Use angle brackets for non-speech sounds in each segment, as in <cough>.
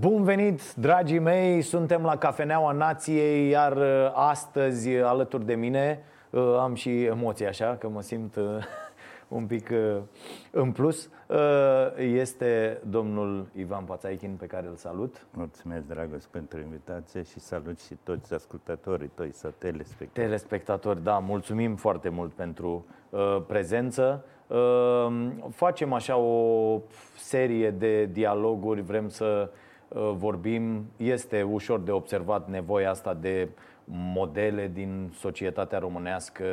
Bun venit, dragii mei! Suntem la Cafeneaua Nației, iar uh, astăzi, uh, alături de mine, uh, am și emoții așa, că mă simt <laughs> un pic în plus, este domnul Ivan Pațaichin, pe care îl salut. Mulțumesc, Dragos, pentru invitație și salut și toți ascultătorii tăi sau telespectatori. Telespectatori, da, mulțumim foarte mult pentru prezență. Facem așa o serie de dialoguri, vrem să Uh, vorbim, este ușor de observat nevoia asta de modele din societatea românească.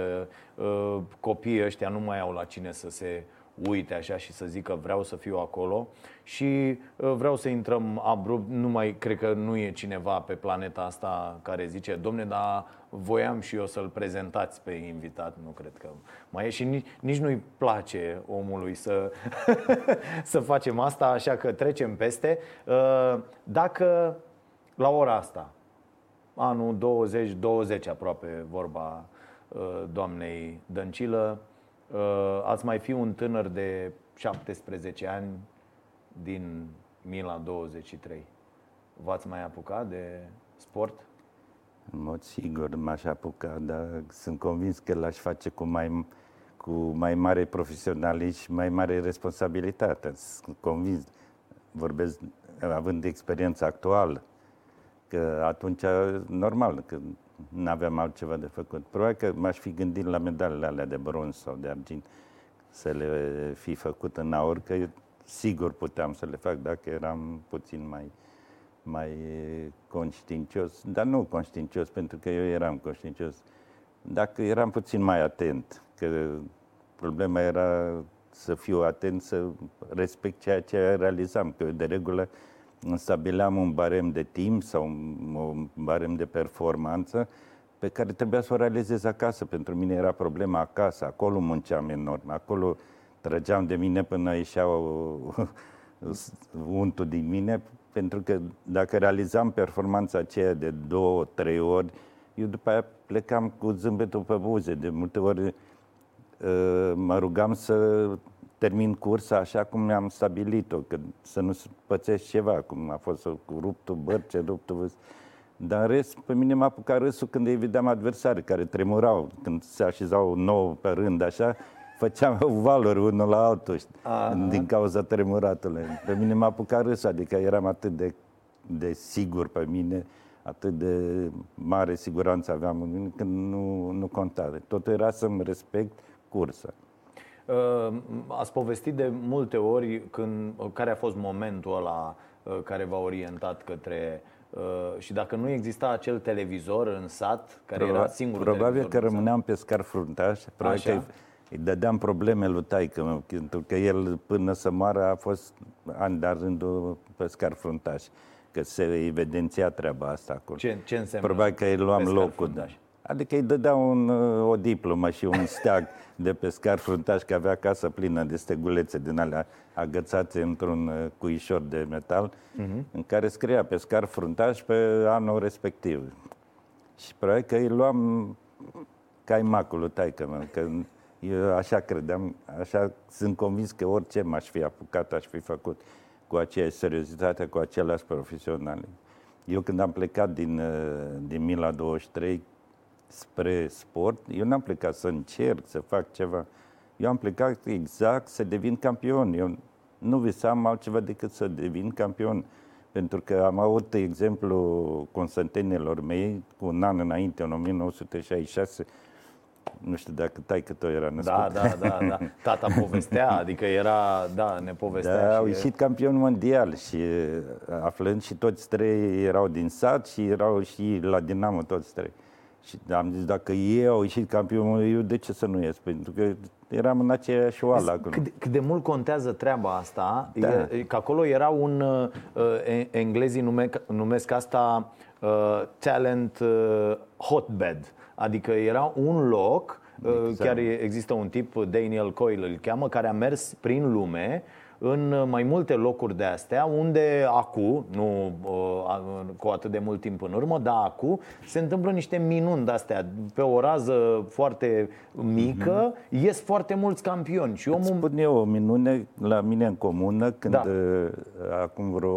Uh, copiii ăștia nu mai au la cine să se uite așa și să zică vreau să fiu acolo și uh, vreau să intrăm abrupt, nu mai cred că nu e cineva pe planeta asta care zice, domne, dar voiam și eu să-l prezentați pe invitat, nu cred că mai e și nici, nici nu-i place omului să, <laughs> să facem asta, așa că trecem peste. Uh, dacă la ora asta, anul 2020 aproape vorba uh, doamnei Dăncilă, Uh, ați mai fi un tânăr de 17 ani din Mila 23. V-ați mai apucat de sport? În mod sigur m-aș apuca, dar sunt convins că l-aș face cu mai, cu mai mare profesionalism și mai mare responsabilitate. Sunt convins, vorbesc având experiența actuală, că atunci, normal, că nu aveam altceva de făcut. Probabil că m-aș fi gândit la medalele alea de bronz sau de argint să le fi făcut în aur, că sigur puteam să le fac dacă eram puțin mai, mai conștiincios, dar nu conștiincios, pentru că eu eram conștiincios. Dacă eram puțin mai atent, că problema era să fiu atent, să respect ceea ce realizam, că de regulă stabileam un barem de timp sau un barem de performanță pe care trebuia să o realizez acasă. Pentru mine era problema acasă, acolo munceam enorm, acolo trăgeam de mine până ieșea <laughs> untul din mine, pentru că dacă realizam performanța aceea de două, trei ori, eu după aia plecam cu zâmbetul pe buze. De multe ori uh, mă rugam să termin cursa așa cum mi-am stabilit-o, că să nu pățești ceva, cum a fost cu ruptul bărce, ruptul... Dar în rest, pe mine m-a apucat râsul când îi vedeam adversari care tremurau, când se așezau nou pe rând, așa, făceam <laughs> valori unul la altul Aha. din cauza tremuratului. Pe mine m-a apucat râsul, adică eram atât de, de sigur pe mine, atât de mare siguranță aveam în mine, că nu, nu conta. Totul era să-mi respect cursa. Uh, ați povestit de multe ori când, care a fost momentul ăla uh, care v-a orientat către uh, și dacă nu exista acel televizor în sat, care Proba- era singurul Probabil că rămâneam pe scar fruntaș, probabil Așa. că îi dădeam probleme lui taică pentru că el până să moară a fost ani de rândul pe scar fruntaș, că se evidenția treaba asta acolo. Ce, ce înseamnă Probabil că îi luam locul. Fruntaș? Adică îi dădea un, uh, o diplomă și un steag de pescar fruntaș, că avea casă plină de stegulețe din alea agățate într-un uh, cuișor de metal, uh-huh. în care scria pescar fruntaș pe anul respectiv. Și probabil că îi luam caimacul lui taică mă, că eu așa credeam, așa sunt convins că orice m-aș fi apucat, aș fi făcut cu aceeași seriozitate, cu același profesionale. Eu când am plecat din, uh, din Mila 23, spre sport, eu n-am plecat să încerc, să fac ceva. Eu am plecat exact să devin campion. Eu nu visam altceva decât să devin campion. Pentru că am avut exemplu Constantinilor mei cu un an înainte, în 1966, nu știu dacă tai că tot era născut. Da, da, da, da. Tata povestea, adică era, da, ne povestea. Da, și... au ieșit campion mondial și aflând și toți trei erau din sat și erau și la Dinamo toți trei. Și am zis, dacă ei au ieșit campionul, eu de ce să nu ies? Pentru că eram în aceeași oală acolo. Cât, cât de mult contează treaba asta, da. e, că acolo era un, uh, englezii nume, numesc asta uh, talent uh, hotbed, adică era un loc Exact. Chiar există un tip, Daniel Coyle îl cheamă, care a mers prin lume în mai multe locuri de astea unde acu, nu uh, cu atât de mult timp în urmă, dar acu se întâmplă niște minuni de astea pe o rază foarte mică, mm-hmm. ies foarte mulți campioni și omul... Îți spun eu o minune la mine în comună când da. Uh, acum vreo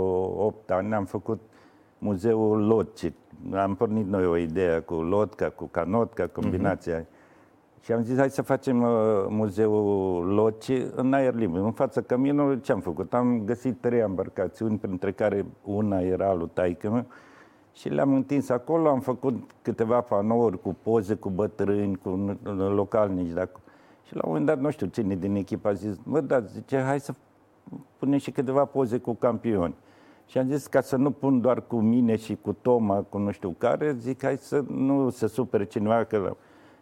8 ani am făcut muzeul Lotci. Am pornit noi o idee cu lotca, cu canotca, combinația mm-hmm și am zis, hai să facem uh, muzeul Loci în aer liber, în fața căminului. Ce am făcut? Am găsit trei embarcațiuni, printre care una era lui taică și le-am întins acolo, am făcut câteva panouri cu poze, cu bătrâni, cu localnici de acolo. Și la un moment dat, nu știu cine din echipă a zis, mă, da, zice, hai să punem și câteva poze cu campioni. Și am zis, ca să nu pun doar cu mine și cu Toma, cu nu știu care, zic, hai să nu se supere cineva că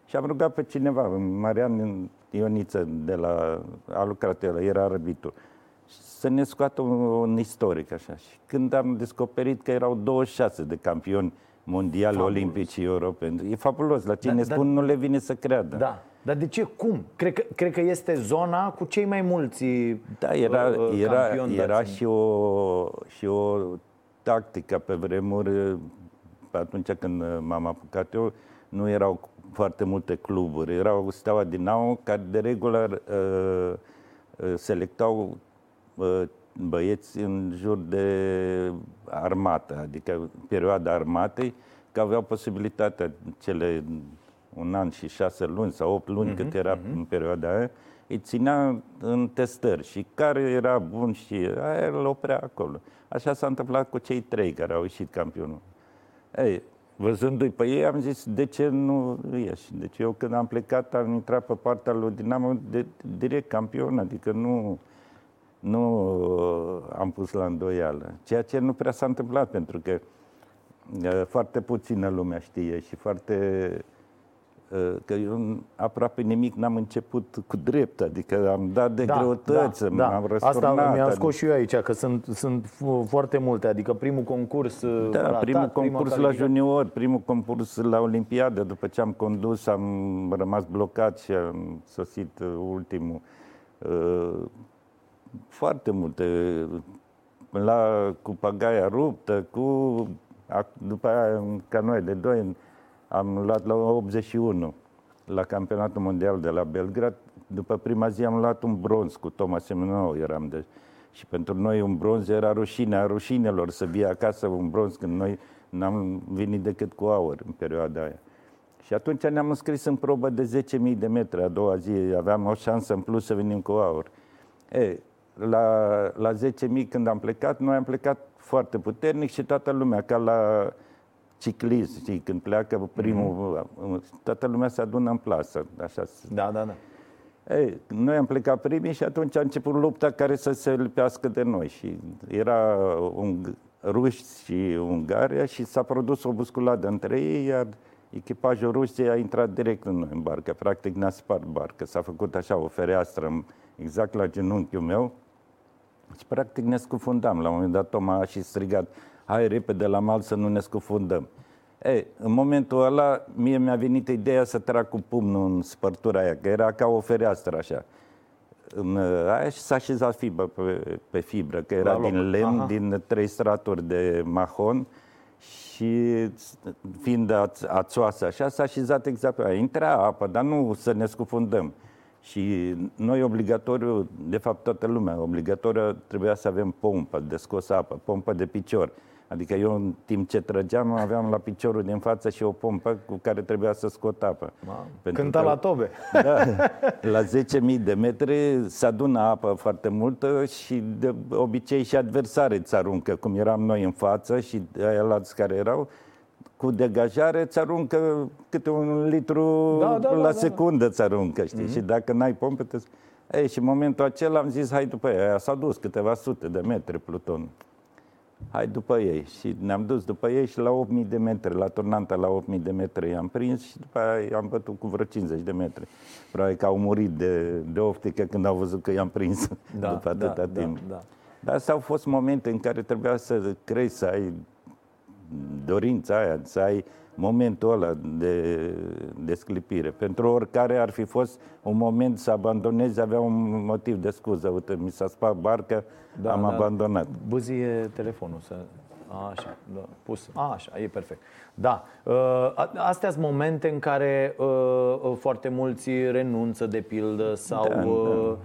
și am rugat pe cineva, Marian Ioniță, de la, a lucrat el, era arbitul, să ne scoată un, un istoric așa. Și când am descoperit că erau 26 de campioni mondiali, fabulos. olimpici, europeni, e fabulos. La cine da, spun, da, nu le vine să creadă. Da. Dar de ce? Cum? Cred că, cred că este zona cu cei mai mulți Da, era, uh, era, era și, o, și o tactică pe vremuri, pe atunci când m-am apucat eu, nu erau foarte multe cluburi. Erau Steaua Dinamo, care de regulă uh, uh, selectau uh, băieți în jur de armată, adică perioada armatei, că aveau posibilitatea cele un an și șase luni sau opt luni, uh-huh, cât era uh-huh. în perioada aia, îi ținea în testări și care era bun și aia îl oprea acolo. Așa s-a întâmplat cu cei trei care au ieșit campionul. Ei, Văzându-i pe ei, am zis, de ce nu ieși? Deci eu când am plecat, am intrat pe partea lui Dinamo de, direct campion, adică nu, nu am pus la îndoială. Ceea ce nu prea s-a întâmplat, pentru că foarte puțină lumea știe și foarte Uh, că eu aproape nimic n-am început cu drept, adică am dat de da, greutăți, da, da. am răsturnat. Asta mi-am scos și eu aici, că sunt, sunt foarte multe, adică primul concurs uh, Da, ratat, primul concurs la junior, primul concurs la Olimpiadă, după ce am condus, am rămas blocat și am sosit uh, ultimul. Foarte multe, la, cu pagaia ruptă, cu, după aia ca noi de doi am luat la 81 la campionatul mondial de la Belgrad. După prima zi am luat un bronz cu Thomas Semenou, eram de... Și pentru noi un bronz era rușinea rușinelor să vii acasă un bronz când noi n-am venit decât cu aur în perioada aia. Și atunci ne-am înscris în probă de 10.000 de metri. A doua zi aveam o șansă în plus să venim cu aur. E, la, la 10.000 când am plecat, noi am plecat foarte puternic și toată lumea, ca la ciclism, știi, când pleacă primul, mm-hmm. toată lumea se adună în plasă. Așa. Da, da, da. Ei, noi am plecat primii și atunci a început lupta care să se lipească de noi. Și era un ruși și Ungaria și s-a produs o busculadă între ei, iar echipajul Rusiei a intrat direct în noi în barcă. Practic ne-a spart barcă. S-a făcut așa o fereastră exact la genunchiul meu și practic ne scufundam. La un moment dat Toma a și strigat hai repede la mal să nu ne scufundăm. Ei, în momentul ăla, mie mi-a venit ideea să trag cu pumnul în spărtura aia, că era ca o fereastră așa. În aia și s-a așezat fibră pe, pe fibră, că era din lemn, Aha. din trei straturi de mahon și fiind ațoasă așa, s-a așezat exact pe aia. Intra apă, dar nu să ne scufundăm. Și noi obligatoriu, de fapt toată lumea, obligatoriu trebuia să avem pompă de scos apă, pompă de picior. Adică eu în timp ce trăgeam aveam la piciorul din față și o pompă cu care trebuia să scot apă. Cânta că, la tobe. <laughs> Da, la 10.000 de metri se adună apă foarte multă și de obicei și adversare îți aruncă, cum eram noi în față și aia care erau, cu degajare îți aruncă câte un litru da, da, la da, da, secundă îți aruncă, știi? Mm-hmm. Și dacă n-ai pompe, te... Ei, și în momentul acela am zis, hai după ea, s-a dus câteva sute de metri Pluton hai după ei. Și ne-am dus după ei și la 8000 de metri, la turnanta la 8000 de metri i-am prins și după aia i-am bătut cu vreo 50 de metri. Probabil că au murit de, de oftică când au văzut că i-am prins <laughs> da, după atâta da, timp. Da, da. Dar astea au fost momente în care trebuia să crezi, să ai dorința aia, să ai momentul ăla de, de sclipire. Pentru oricare ar fi fost un moment să abandonezi, avea un motiv de scuză. Uite, mi s-a spart barca, da, am da. abandonat. Bâzie telefonul să... A, așa, da, pus. A, așa, e perfect. Da, ă, astea sunt momente în care ă, ă, foarte mulți renunță, de pildă, sau... Da, da.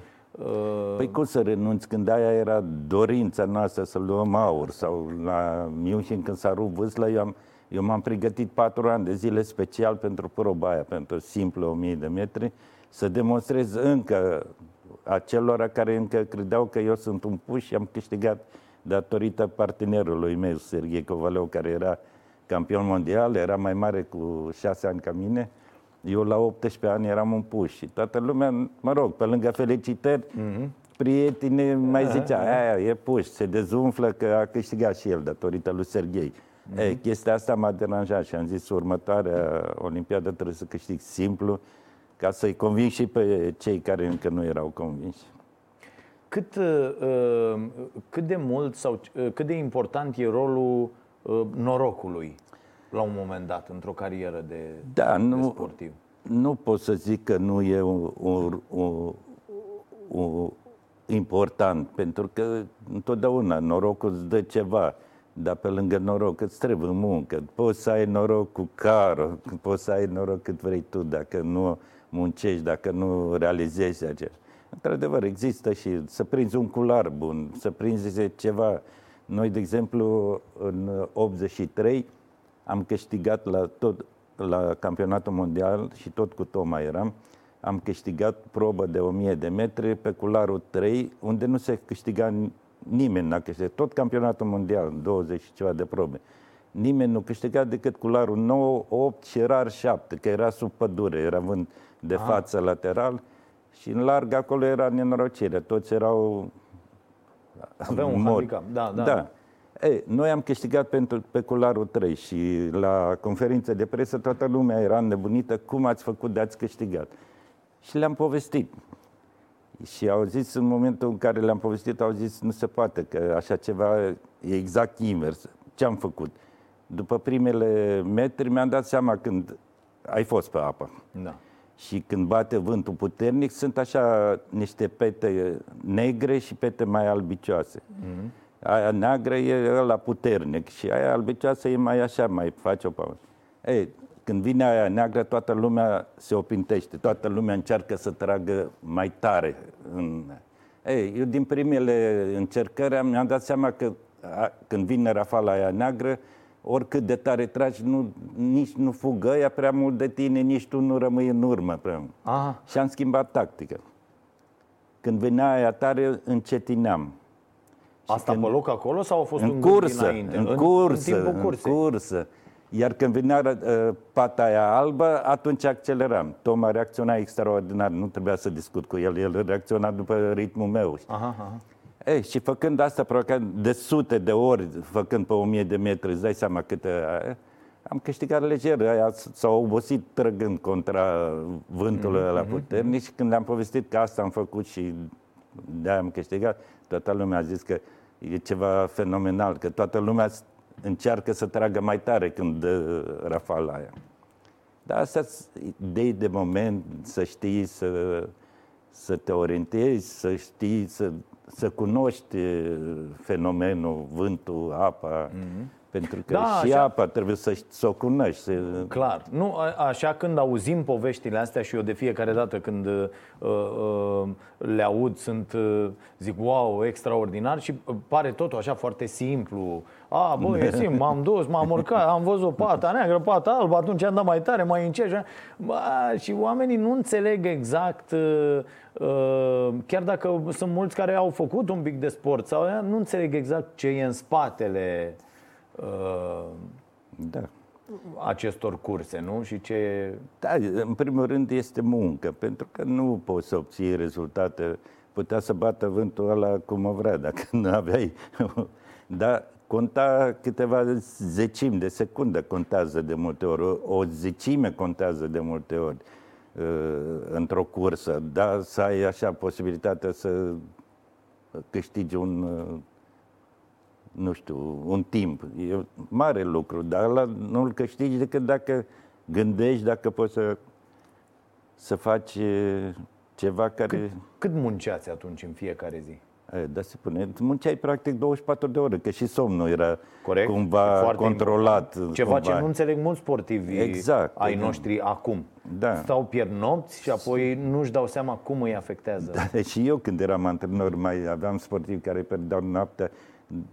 Păi cum să renunți când aia era dorința noastră să luăm aur sau la München când s-a rupt vâsla, eu am, eu m-am pregătit patru ani de zile special pentru proba aia, pentru simplă 1000 de metri, să demonstrez încă acelora care încă credeau că eu sunt un puș și am câștigat datorită partenerului meu, Serghei Covaleu, care era campion mondial, era mai mare cu șase ani ca mine. Eu la 18 ani eram un puș și toată lumea, mă rog, pe lângă felicitări, mm-hmm. prieteni mai zicea, aia e puș, se dezumflă că a câștigat și el datorită lui Serghei. Mm-hmm. E, chestia asta m-a deranjat și am zis următoarea Olimpiadă trebuie să câștig simplu ca să-i conving și pe cei care încă nu erau convinși. Cât, uh, cât de mult sau uh, cât de important e rolul uh, norocului la un moment dat într-o carieră de, da, nu, de sportiv? Nu pot să zic că nu e o, o, o, o important, pentru că întotdeauna norocul îți dă ceva. Dar pe lângă noroc îți trebuie muncă. Poți să ai noroc cu caro, poți să ai noroc cât vrei tu, dacă nu muncești, dacă nu realizezi acest. Într-adevăr, există și să prinzi un cular bun, să prinzi ceva. Noi, de exemplu, în 83 am câștigat la, tot, la campionatul mondial și tot cu Toma eram, am câștigat probă de 1000 de metri pe cularul 3, unde nu se câștiga nimeni n-a câștigat, tot campionatul mondial, 20 și ceva de probe. Nimeni nu câștiga decât cularul 9, 8 și rar 7, că era sub pădure, era vânt de Aha. față lateral și în larg acolo era nenorocire, toți erau Aveau un handicap, da, da. da. Ei, noi am câștigat pentru, pe cularul 3 și la conferință de presă toată lumea era nebunită cum ați făcut de ați câștigat. Și le-am povestit. Și au zis în momentul în care le-am povestit, au zis nu se poate, că așa ceva e exact invers. Ce am făcut? După primele metri mi-am dat seama când ai fost pe apă. Da. Și când bate vântul puternic, sunt așa niște pete negre și pete mai albicioase. Mm-hmm. Aia neagră e la puternic și aia albicioasă e mai așa, mai face o pauză. Ei, când vine aia neagră, toată lumea se opintește, toată lumea încearcă să tragă mai tare. În... Ei, eu din primele încercări mi-am dat seama că a, când vine rafala aia neagră, oricât de tare tragi, nu, nici nu fugă ea prea mult de tine, nici tu nu rămâi în urmă prea mult. Aha. Și am schimbat tactică. Când venea aia tare, încetineam. Asta când... pe loc acolo sau a fost în un cursă, înainte? În, în cursă, în, în cursă. Iar când venea uh, pata aia albă, atunci acceleram. Toma reacționa extraordinar, nu trebuia să discut cu el, el reacționa după ritmul meu. Aha, aha. Ei, și făcând asta, probabil de sute de ori, făcând pe 1000 de metri, îți dai seama câte... Am câștigat lejer, aia s-au obosit trăgând contra vântului mm-hmm. la mhm, puternic și când le-am povestit că asta am făcut și de-aia am câștigat, toată lumea a zis că e ceva fenomenal, că toată lumea încearcă să tragă mai tare când dă rafala aia. Dar asta idei de moment, să știi, să, să te orientezi, să știi, să, să cunoști fenomenul, vântul, apa, mm-hmm. Pentru că da, și așa... apa trebuie să, să o cunoști. Să... Clar. Nu, a, așa când auzim poveștile astea și eu de fiecare dată când uh, uh, le aud sunt, uh, zic, wow, extraordinar și pare totul așa foarte simplu. A, bă, e simplu, m-am dus, m-am urcat, am văzut pata neagră, pata albă, atunci am dat mai tare, mai încet. Bă, și oamenii nu înțeleg exact, uh, uh, chiar dacă sunt mulți care au făcut un pic de sport sau nu înțeleg exact ce e în spatele da. acestor curse, nu? Și ce... Da, în primul rând este muncă, pentru că nu poți să obții rezultate. Putea să bată vântul ăla cum o vrea, dacă nu aveai... <laughs> Dar conta câteva zecimi de secundă contează de multe ori, o zecime contează de multe ori uh, într-o cursă, dar să ai așa posibilitatea să câștigi un uh, nu știu, un timp. E mare lucru, dar ăla nu-l câștigi decât dacă gândești, dacă poți să, să faci ceva care... Cât, cât munceați atunci în fiecare zi? Da, se pune. Munceai practic 24 de ore, că și somnul era Corect. cumva Foarte controlat. Important. Ceva cumva. ce nu înțeleg mulți sportivi exact, ai noștri acum. Da. Stau pierd nopți și apoi nu-și dau seama cum îi afectează. Da, <laughs> și eu când eram antrenor mai aveam sportivi care pierdeau noaptea.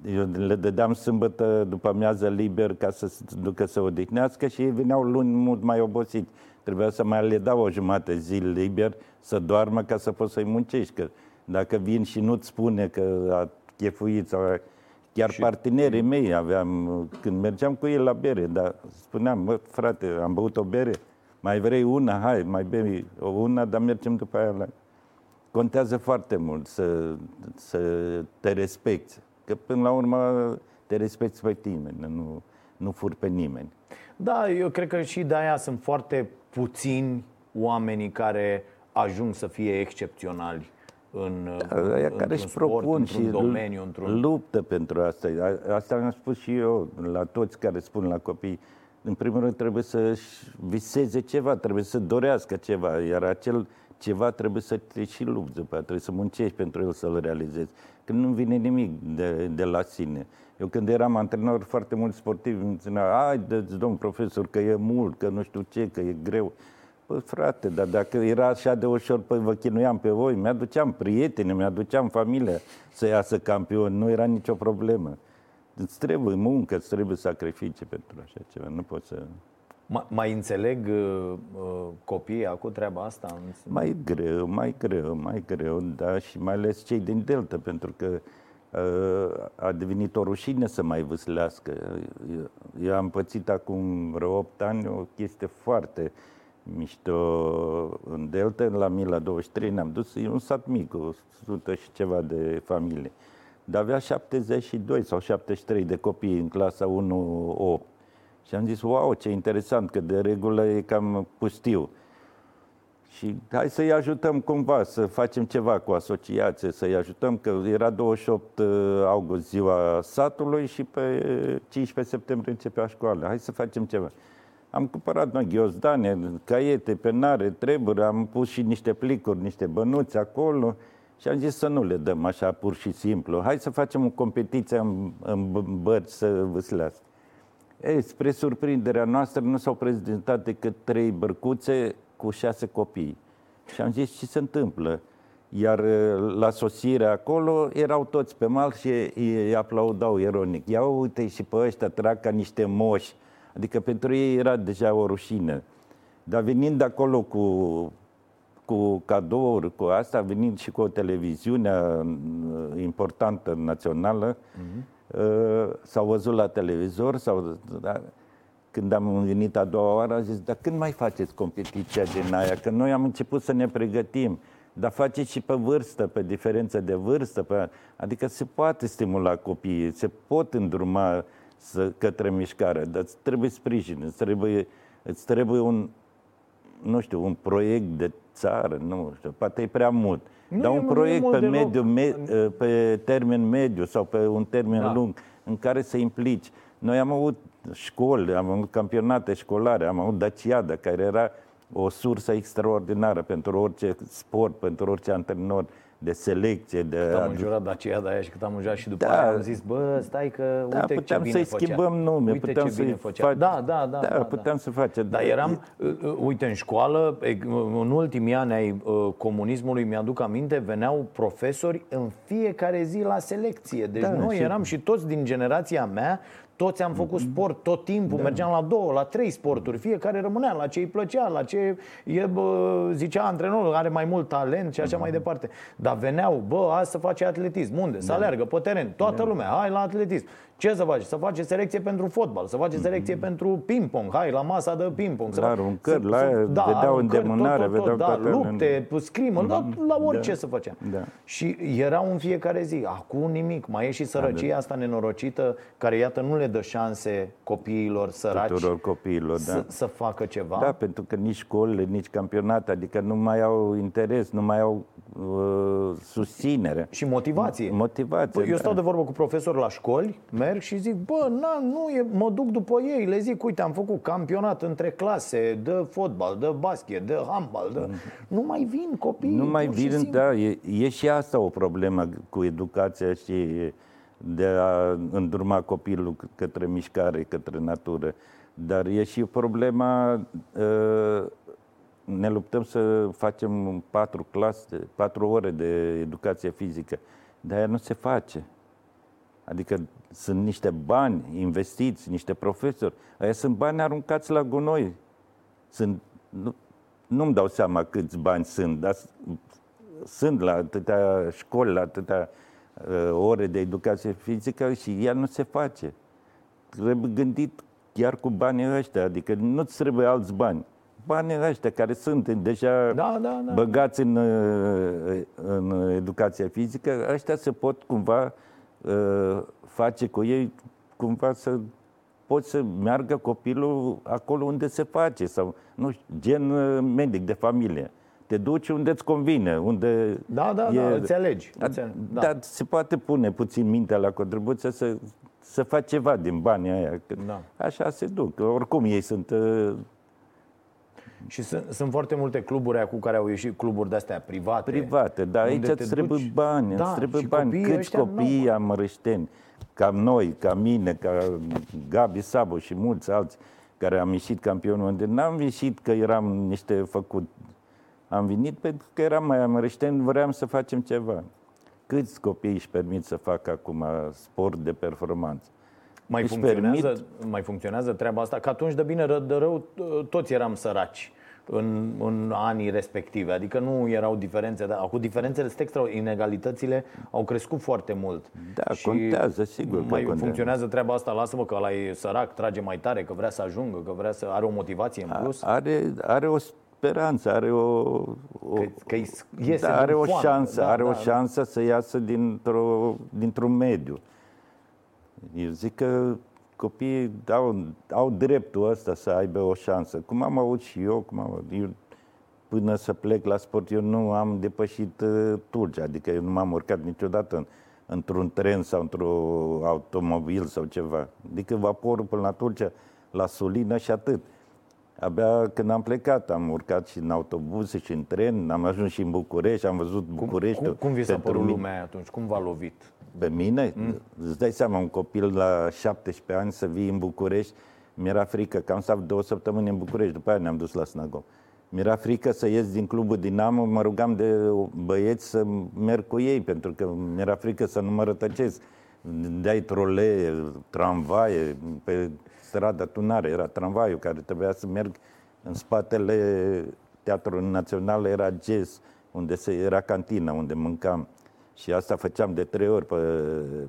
Eu le dădeam sâmbătă după amiază liber ca să se ducă să odihnească și ei veneau luni mult mai obosiți. Trebuia să mai le dau o jumătate zi liber să doarmă ca să poți să-i muncești. Că dacă vin și nu-ți spune că a chefuit sau chiar și... partenerii mei aveam, când mergeam cu ei la bere, dar spuneam, mă, frate, am băut o bere, mai vrei una, hai, mai bei o una, dar mergem după aia la... Contează foarte mult să, să te respecti, că până la urmă te respecti pe tine, nu, nu fur pe nimeni. Da, eu cred că și de aia sunt foarte puțini oamenii care ajung să fie excepționali în, da, aia care își propun și domeniu, într-un... luptă pentru asta. Asta am spus și eu la toți care spun la copii. În primul rând trebuie să viseze ceva, trebuie să dorească ceva, iar acel ceva trebuie să te și lupți după trebuie să muncești pentru el să-l realizezi. Când nu vine nimic de, de la sine. Eu când eram antrenor, foarte mulți sportivi îmi spuneau, hai, domn profesor, că e mult, că nu știu ce, că e greu. Păi frate, dar dacă era așa de ușor, păi vă chinuiam pe voi, mi-aduceam prieteni, mi-aduceam familia să iasă campion, nu era nicio problemă. Îți trebuie muncă, îți trebuie sacrificii pentru așa ceva, nu poți să... Mai înțeleg uh, uh, copiii acum treaba asta? Mai greu, mai greu, mai greu, da, și mai ales cei din Delta, pentru că uh, a devenit o rușine să mai vâslească. Eu, eu am pățit acum vreo 8 ani o chestie foarte mișto în Delta, la Mila 23, ne-am dus, e un sat mic, o sută și ceva de familie. Dar avea 72 sau 73 de copii în clasa 1-8. Și am zis, wow, ce interesant, că de regulă e cam pustiu. Și hai să-i ajutăm cumva, să facem ceva cu asociație, să-i ajutăm, că era 28 uh, august ziua satului și pe 15 septembrie începea școala. Hai să facem ceva. Am cumpărat noi ghiozdane, caiete, penare, treburi, am pus și niște plicuri, niște bănuți acolo și am zis să nu le dăm așa pur și simplu. Hai să facem o competiție în, în bărci să vâslească. Ei, spre surprinderea noastră nu s-au prezentat decât trei bărcuțe cu șase copii. Și am zis ce se întâmplă. Iar la sosire acolo erau toți pe mal și îi aplaudau ironic. Ia uite și pe ăștia trag ca niște moși Adică pentru ei era deja o rușine. Dar venind acolo cu, cu cadouri, cu asta, venind și cu o televiziune uh, importantă națională, uh-huh. S-au văzut la televizor, sau da, când am venit a doua oară, am zis, dar când mai faceți competiția din aia? Că noi am început să ne pregătim, dar faceți și pe vârstă, pe diferență de vârstă, pe... adică se poate stimula copiii, se pot îndruma să, către mișcare, dar îți trebuie sprijin, îți trebuie, îți trebuie un, nu știu, un proiect de țară, nu știu, poate e prea mult. Nu dar un proiect pe, mediu, me, pe termen mediu sau pe un termen da. lung în care să implici. Noi am avut școli, am avut campionate școlare, am avut Daciada, care era o sursă extraordinară pentru orice sport, pentru orice antrenor de selecție. De cât am înjurat de aceea de aia și cât am înjurat și după da. aia am zis, bă, stai că da, uite puteam ce bine să-i schimbăm nume, uite puteam să-i fac... Da, da, da. Da, da puteam da. să facem. Dar eram, uh, uh, uite, în școală, în ultimii ani ai uh, comunismului, mi-aduc aminte, veneau profesori în fiecare zi la selecție. Deci da, noi și... eram și toți din generația mea toți am făcut mhm. sport tot timpul, da. mergeam la două, la trei sporturi, fiecare rămânea la ce îi plăcea, la ce e, bă, zicea antrenorul, are mai mult talent și așa da. mai departe. Dar veneau, bă, azi să face atletism, unde? Să da. alergă pe teren, toată da. lumea, hai la atletism. Ce să faci? Să faci selecție pentru fotbal, să faci selecție mm-hmm. pentru ping-pong, hai la masa de ping-pong. Să aruncări, la aia, da, vedeau îndemânare, tot, tot, tot, vedeau da, lupte, scrimă, mm-hmm. da, la orice da. să facem. Da. Și erau în fiecare zi. Acum nimic, mai e și sărăcia da, asta nenorocită, care iată nu le dă șanse copiilor săraci Tuturor copiilor, da. să, să facă ceva. Da, pentru că nici școlile, nici campionate, adică nu mai au interes, nu mai au uh, susținere. Și motivație. Motivație, Bă, eu da. stau de vorbă cu profesori la școli, merg și zic, bă, na, nu e, mă duc după ei, le zic, uite, am făcut campionat între clase de fotbal, de basket, de handbal, de... Nu mai vin copii. Nu mai pur și vin, simplu. da, e, e și asta o problemă cu educația și de a îndruma copilul către mișcare, către natură. Dar e și problema, uh, ne luptăm să facem patru clase, patru ore de educație fizică, dar aia nu se face. Adică sunt niște bani investiți, niște profesori. Aia sunt bani aruncați la gunoi. Sunt, nu, nu-mi dau seama câți bani sunt, dar s- sunt la atâtea școli, la atâtea uh, ore de educație fizică și ea nu se face. Trebuie gândit chiar cu banii ăștia, adică nu-ți trebuie alți bani. Banii ăștia care sunt deja Da, da, da. băgați în, uh, în educația fizică, ăștia se pot cumva uh, face cu ei, cumva să poți să meargă copilul acolo unde se face sau, nu știu, gen uh, medic de familie. Te duci unde îți convine, unde Da, da, da, îți alegi. Îți alegi, da. da. Dar se poate pune puțin mintea la contribuție să, să faci ceva din banii aia. că Da. Așa se duc. Oricum ei sunt uh, Și sunt, sunt foarte multe cluburi aia cu care au ieșit cluburi de-astea private. private, dar unde aici te îți trebuie duci. bani, Da, îți trebuie și bani. copiii Câți ăștia copii nu- amărășteni, ca noi, ca mine, ca Gabi Sabo și mulți alți care am ieșit campionul unde n-am ieșit că eram niște făcut. Am venit pentru că eram mai amărășteni, vreau să facem ceva. Câți copii își permit să facă acum sport de performanță? Mai Își funcționează, mai funcționează treaba asta? Că atunci, de bine, ră- de rău, toți eram săraci în, în anii respective. Adică nu erau diferențe, dar acum diferențele sunt extra, inegalitățile au crescut foarte mult. Da, contează, sigur că Mai contează. funcționează treaba asta, lasă-mă că ăla e sărac, trage mai tare, că vrea să ajungă, că vrea să are o motivație în plus. Are, are o speranță, are o, o Că, că iese da, are din o foame. șansă, Da, are da, o da. șansă să iasă dintr-o, dintr-un mediu. Eu zic că copiii au, au dreptul ăsta să aibă o șansă. Cum am avut și eu, cum am avut, eu până să plec la sport, eu nu am depășit uh, Turcia, adică eu nu m-am urcat niciodată în, într-un tren sau într-un automobil sau ceva. Adică vaporul până la Turcia, la Sulină și atât. Abia când am plecat, am urcat și în autobuz și în tren, am ajuns și în București, am văzut București. Cum, cum vi s-a părut lumea aia atunci? Cum v-a lovit? Pe mine? Mm. Îți dai seama, un copil la 17 ani să vii în București, mi-era frică, că am stat două săptămâni în București, după aia ne-am dus la Snagov. Mi-era frică să ies din clubul Dinamo, mă rugam de băieți să merg cu ei, pentru că mi-era frică să nu mă rătăcesc. Dai trolee, tramvaie, pe strada Tunare era tramvaiul care trebuia să merg în spatele Teatrului Național, era jazz, unde se, era cantina, unde mâncam. Și asta făceam de trei ori pe,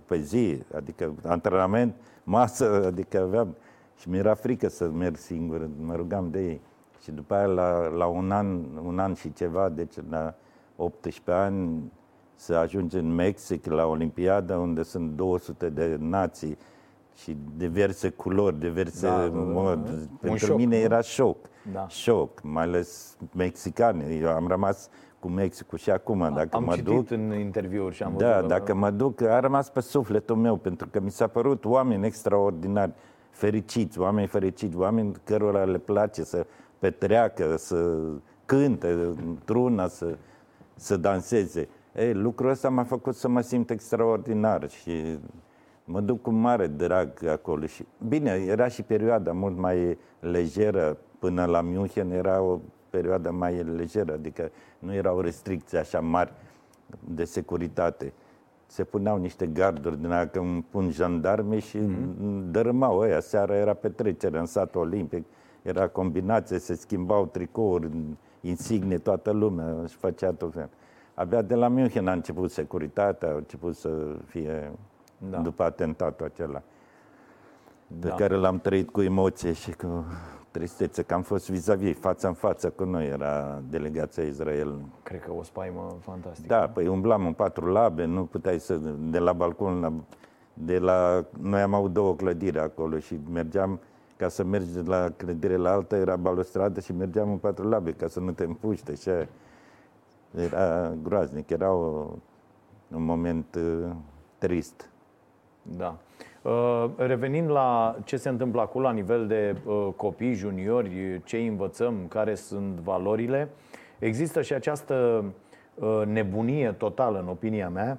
pe zi, adică antrenament, masă, adică aveam... Și mi-era frică să merg singur, mă rugam de ei. Și după aia, la, la un, an, un an și ceva, deci la 18 ani, să ajungi în Mexic la Olimpiada, unde sunt 200 de nații și diverse culori, diverse Da, da, da, da, mod. da. Un Pentru șoc, mine nu? era șoc. Da. Șoc, mai ales mexicane. Eu am rămas cu Mexicul și acum, dacă Am mă citit duc... în interviuri și am Da, văzut că- dacă mă duc, a rămas pe sufletul meu, pentru că mi s-a părut oameni extraordinari, fericiți, oameni fericiți, oameni cărora le place să petreacă, să cânte într-una, să, să danseze. Ei, lucrul ăsta m-a făcut să mă simt extraordinar și mă duc cu mare drag acolo. Și, bine, era și perioada mult mai lejeră până la München, era o perioadă mai lejeră, adică nu erau restricții așa mari de securitate. Se puneau niște garduri din aia, că îmi pun jandarme și mm-hmm. dărâmau ăia. Seara era petrecere în satul olimpic, era combinație, se schimbau tricouri, insigne, toată lumea își făcea tot fel. Abia de la München a început securitatea, a început să fie Da. da. după atentatul acela pe Da. care l-am trăit cu emoție și cu tristețe, că am fost vis-a-vis, față în față cu noi, era delegația Israel. Cred că o spaimă fantastică. Da, păi umblam în patru labe, nu puteai să, de la balcon la, de la, noi am avut două clădiri acolo și mergeam, ca să mergi de la clădire la alta, era balustradă și mergeam în patru labe ca să nu te împuște și aia. Era groaznic, era o un moment uh, trist. Da. Uh, revenind la ce se întâmplă acolo la nivel de uh, copii, juniori, ce învățăm, care sunt valorile, există și această uh, nebunie totală, în opinia mea,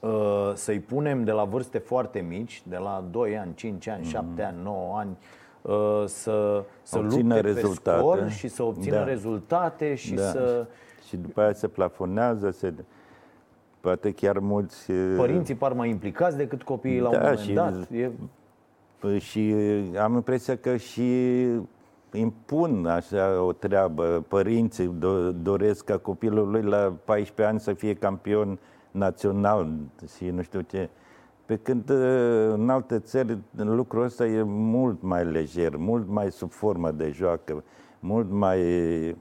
uh, să-i punem de la vârste foarte mici, de la 2 ani, 5 ani, 7 mm. ani, 9 ani, uh, să, să Obțină lupte rezultate. pe scor și să obțină Da. rezultate și Da. să... Și după aia se plafonează, se... Poate chiar mulți... uh, Părinții par mai implicați decât copiii la un Da, moment și- dat. E, Păi Și am impresia că și impun așa o treabă. Părinții do- doresc ca copilul lui la 14 ani să fie campion național și nu știu ce. Pe când uh, în alte țări lucrul ăsta e mult mai lejer, mult mai sub formă de joacă, mult mai uh, uh,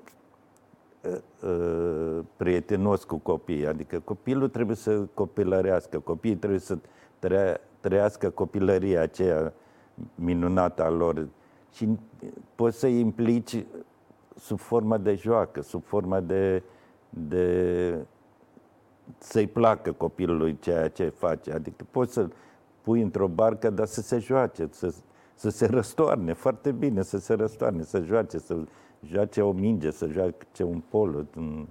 prietenos cu copiii. Adică copilul trebuie să copilărească, copiii trebuie să trea, trăiască copilăria aceea minunată a lor. Și poți să-i implici sub formă de joacă, sub formă de, de să-i placă copilului ceea ce face. Adică poți să pui într-o barcă, dar să se joace, să, să se răstoarne foarte bine, să se răstoarne, să joace, să joace o minge, să joace un polo. un-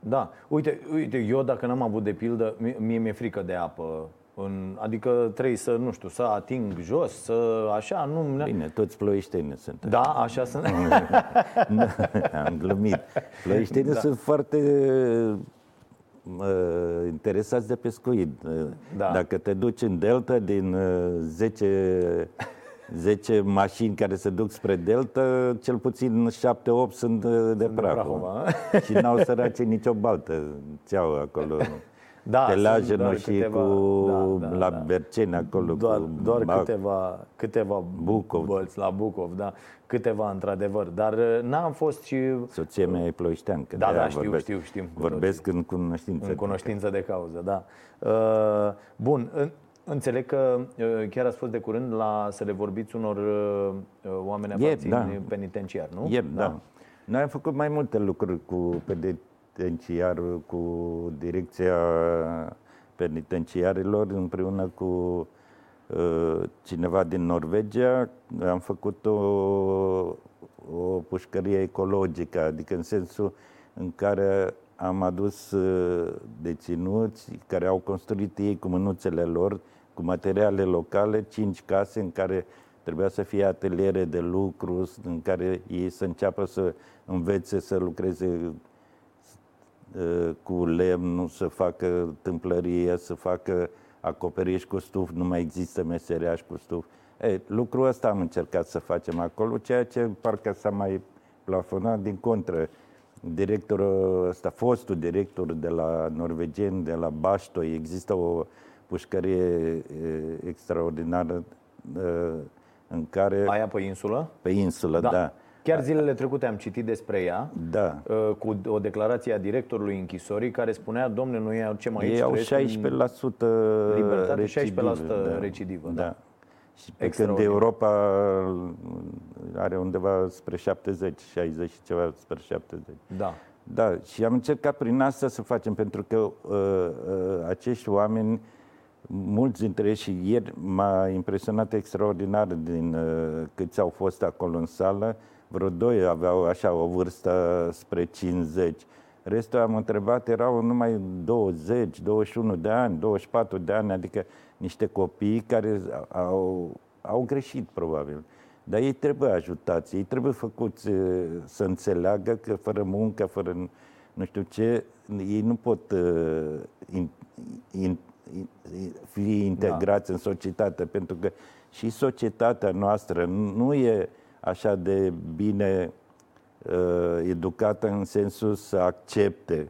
Da. Uite, uite, eu dacă n-am avut de pildă, mie mie mi-e frică de apă. În, adică trebuie să, nu știu, să ating jos, să așa, nu... Bine, toți ploieșteni sunt. Da, așa sunt. Nu, <laughs> Am glumit. Ploieștenii da. sunt foarte uh, interesați de pescuit. Uh, Da. Dacă te duci în delta din uh, 10, 10 mașini care se duc spre delta, cel puțin 7-8 sunt uh, de Prahova. Prahova, <laughs> Și n-au sărace nicio baltă. Ce-au acolo? <laughs> Da, sunt Telajeno doar și câteva- cu da, da, la da. Berceni acolo. Doar, cu doar Bac- câteva, câteva Bucov. bălți la Bucov, da, câteva într-adevăr, dar uh, n-am fost și Soția mea e ploieșteancă. Da, de-aia da, știu, vorbesc. știu, știm cu Vorbesc în cunoștință. în cunoștință de cauză, da. Uh, Bun, în- înțeleg că uh, chiar ați fost de curând la să le vorbiți unor uh, uh, oameni Ieri, aflați da. în penitenciar, nu? Ieri, da. Noi am făcut mai multe lucruri cu penitenciarul, cu direcția penitenciarilor, împreună cu uh, cineva din Norvegia. Am făcut o, o pușcărie ecologică, adică în sensul în care am adus uh, deținuți care au construit ei cu mânuțele lor, cu materiale locale, cinci case în care trebuia să fie ateliere de lucru, în care ei să înceapă să învețe să lucreze uh, cu lemn, să facă tâmplărie, să facă acoperiș cu stuf, nu mai există meseriaș cu stuf. E, lucrul ăsta am încercat să facem acolo, ceea ce parcă s-a mai plafonat din contră. Directorul ăsta, fostul director de la norvegeni, de la Baștoi, există o pușcărie e, extraordinară e, în care, Aia pe insulă? pe insulă, da, da, Chiar zilele trecute am citit despre ea, da. uh, cu o declarație a directorului închisorii care spunea, domne, noi ce mai Ei au trăiesc în 16% libertate, recidivă, 16% recidivă, da. Și pe când Extraordinar. Europa are undeva spre 70, 60 și ceva spre 70. Da. Da, și am încercat prin asta să facem, pentru că uh, uh, acești oameni, mulți dintre ei și ieri m-a impresionat extraordinar din uh, câți au fost acolo în sală, vreo doi aveau așa o vârstă spre 50. Restul am întrebat, erau numai 20, 21 de ani, 24 de ani, adică niște copii care au, au greșit probabil. Dar ei trebuie ajutați, ei trebuie făcuți eh, să înțeleagă că fără muncă, fără nu- nu știu ce, ei nu pot uh, in, in, in, fi integrați da. în societate, pentru că și societatea noastră nu e așa de bine uh, educată în sensul să accepte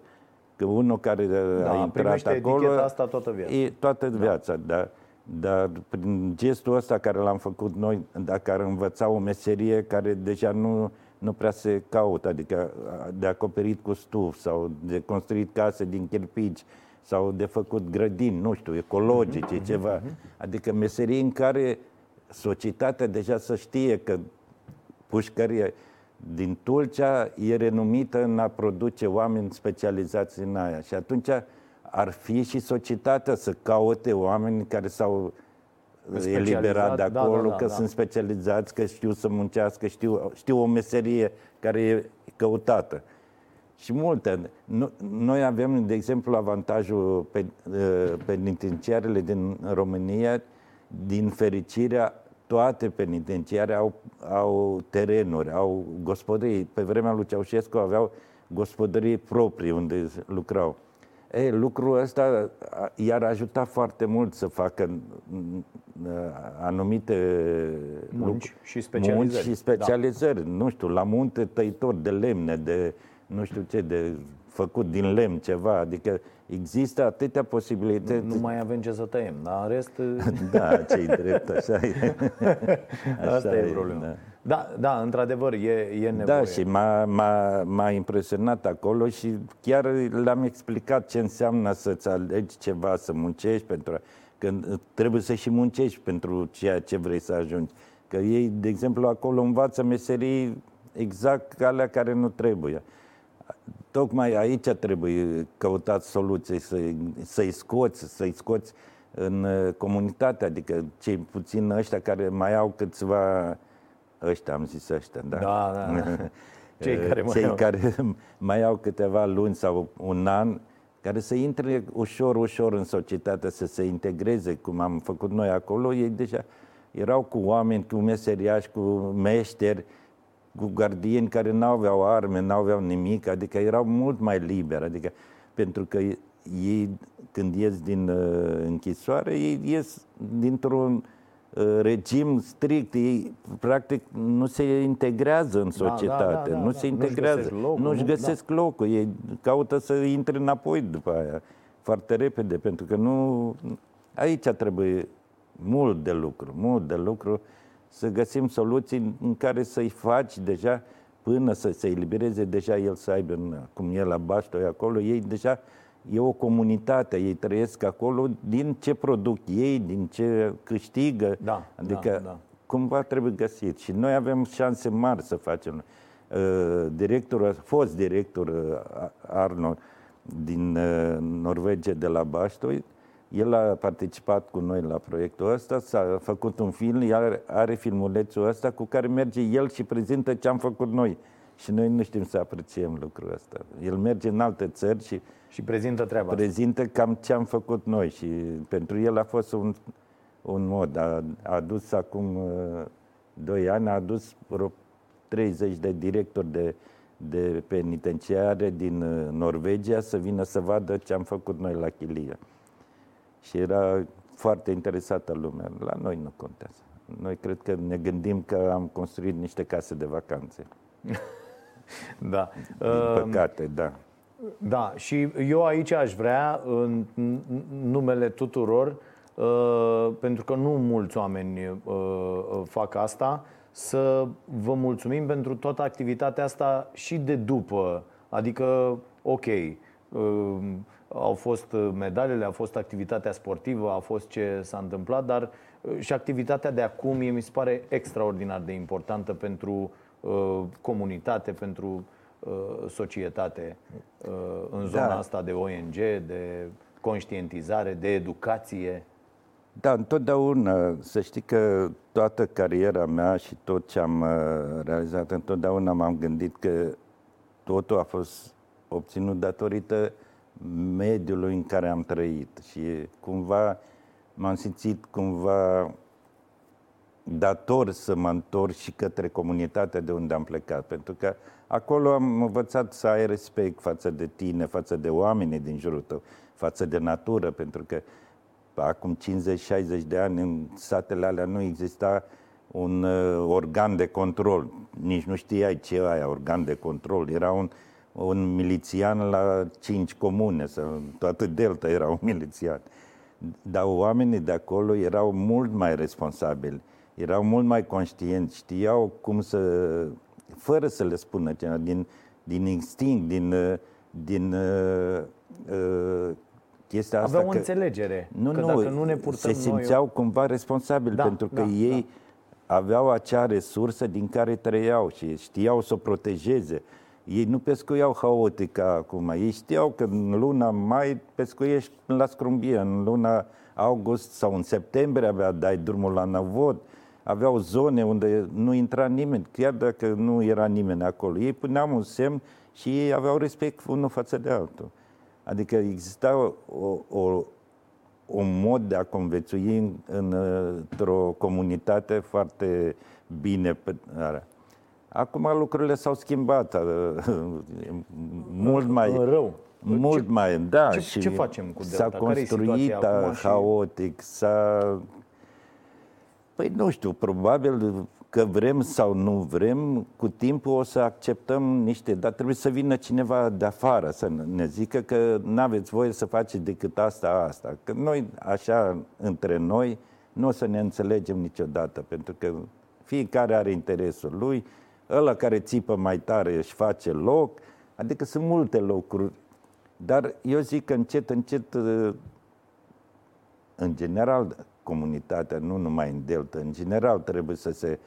că unul care Da, a intrat primește acolo eticheta asta toată viața. E toată viața, da. dar, dar prin gestul ăsta care l-am făcut noi, dacă ar învăța o meserie care deja nu, nu prea se caută, adică de acoperit cu stuf sau de construit case din chirpici sau de făcut grădini, nu știu, ecologice, ceva. Adică meserii în care societatea deja să știe că pușcărie din Tulcea e renumită în a produce oameni specializați în aia. Și atunci ar fi și societatea să caute oameni care s-au eliberat de acolo, da, da, da, că da. sunt specializați, că știu să muncească, știu, știu o meserie care e căutată. Și multe. Noi avem, de exemplu, avantajul pe, penitenciarele din România, din fericirea, toate penitenciare au, au terenuri, au gospodării. Pe vremea lui Ceaușescu aveau gospodării proprii unde lucrau. E, lucrul ăsta i-ar ajuta foarte mult să facă anumite munci și specializări. Munci și specializări. Da. Nu știu, la munte tăitor de lemne, de nu știu ce, de făcut din lemn ceva. Adică există atâtea posibilități. Nu, nu mai avem ce să tăiem, dar în rest... <laughs> da, ce drept, așa e. Așa <laughs> Asta e, e problema. Da. Da, da, într-adevăr, e, e nevoie. Da, și m-a, m-a, m-a impresionat acolo și chiar le-am explicat ce înseamnă să-ți alegi ceva, să muncești pentru... Că trebuie să și muncești pentru ceea ce vrei să ajungi. Că ei, de exemplu, acolo învață meserii exact alea care nu trebuie. Tocmai aici trebuie căutat soluții, să-i, să-i scoți, să-i scoți în comunitate, adică cei puțin ăștia care mai au câțiva ăștia, am zis ăștia, da. Da, da. <laughs> Cei care mai, Cei au. care mai au câteva luni sau un an, care să intre ușor, ușor în societate, să se integreze, cum am făcut noi acolo, ei deja erau cu oameni, cu meseriași, cu meșteri, cu gardieni care nu aveau arme, nu aveau nimic, adică erau mult mai liberi, adică pentru că ei când ies din uh, închisoare, ei ies dintr-un Uh, regim strict, ei practic nu se integrează în societate, da, da, da, nu da, se integrează, nu-și găsesc, nu-și găsesc da. locul, ei caută să intre înapoi după aia, foarte repede, pentru că nu... Aici trebuie mult de lucru, mult de lucru, să găsim soluții în care să-i faci deja până să se elibereze, deja el să aibă, cum e la Baștoi acolo, ei deja e o comunitate, ei trăiesc acolo din ce produc ei, din ce câștigă. Da, adică da, da. cumva trebuie găsit. Și noi avem șanse mari să facem. Uh, directorul, fost director uh, Arnold din uh, Norvegia de la Baștoi, el a participat cu noi la proiectul ăsta, s-a făcut un film, iar are filmulețul ăsta cu care merge el și prezintă ce am făcut noi. Și noi nu știm să apreciem lucrul ăsta. El merge în alte țări și și prezintă treaba Prezintă asta. cam ce am făcut noi și pentru el a fost un, un mod. A, a adus acum uh, doi ani, a adus vreo 30 de directori de, de penitenciare din uh, Norvegia să vină să vadă ce am făcut noi la Chilia. Și era foarte interesată lumea. La noi nu contează. Noi cred că ne gândim că am construit niște case de vacanțe. <laughs> da. Din păcate, da. Da, și eu aici aș vrea, în numele tuturor, uh, pentru că nu mulți oameni uh, uh, fac asta, să vă mulțumim pentru toată activitatea asta și de după. Adică, ok, au fost medalele, a fost activitatea sportivă, a fost ce s-a întâmplat, dar și activitatea de acum mi se pare extraordinar de importantă pentru comunitate, pentru Uh, societate uh, în zona da. asta de ONG, de conștientizare, de educație? Da, întotdeauna, să știi că toată cariera mea și tot ce am uh, realizat, întotdeauna m-am gândit că totul a fost obținut datorită mediului în care am trăit și cumva m-am simțit cumva dator să mă întorc și către comunitatea de unde am plecat, pentru că acolo am învățat să ai respect față de tine, față de oamenii din jurul tău, față de natură, pentru că acum 50-60 de ani în satele alea nu exista un uh, organ de control. Nici nu știai ce aia, organ de control. Era un, un milițian la cinci comune, sau toată Delta era un milițian. Dar oamenii de acolo erau mult mai responsabili erau mult mai conștienți, știau cum să, fără să le spună ceva, din, din instinct, din, din uh, uh, chestia asta. Aveau că, înțelegere, nu, că nu, dacă nu ne purtăm Se simțeau noi... cumva responsabili, da, pentru că da, ei, aveau acea resursă din care trăiau și știau să o protejeze. Ei nu pescuiau haotic ca acum. Ei știau că în luna mai pescuiești la scrumbie, în luna august sau în septembrie avea dai drumul la năvod. Aveau zone unde nu intra nimeni, chiar dacă nu era nimeni acolo. Ei puneau un semn și ei aveau respect unul față de altul. Adică exista o, o, un mod de a conviețui în, într-o comunitate foarte bine. Acum lucrurile s-au schimbat mult mai rău. Mult ce, mai, da. Ce, și ce facem cu Delta? S-a construit haotic, s-a... Păi nu știu, probabil că vrem sau nu vrem, cu timpul o să acceptăm niște, dar trebuie să vină cineva de afară să ne zică că nu aveți voie să faceți decât asta, asta. Că noi, așa, între noi, nu o să ne înțelegem niciodată, pentru că fiecare are interesul lui, ăla care țipă mai tare își face loc, adică sunt multe locuri, dar eu zic că încet, încet, în general, comunitatea, nu numai în Delta, în general trebuie să se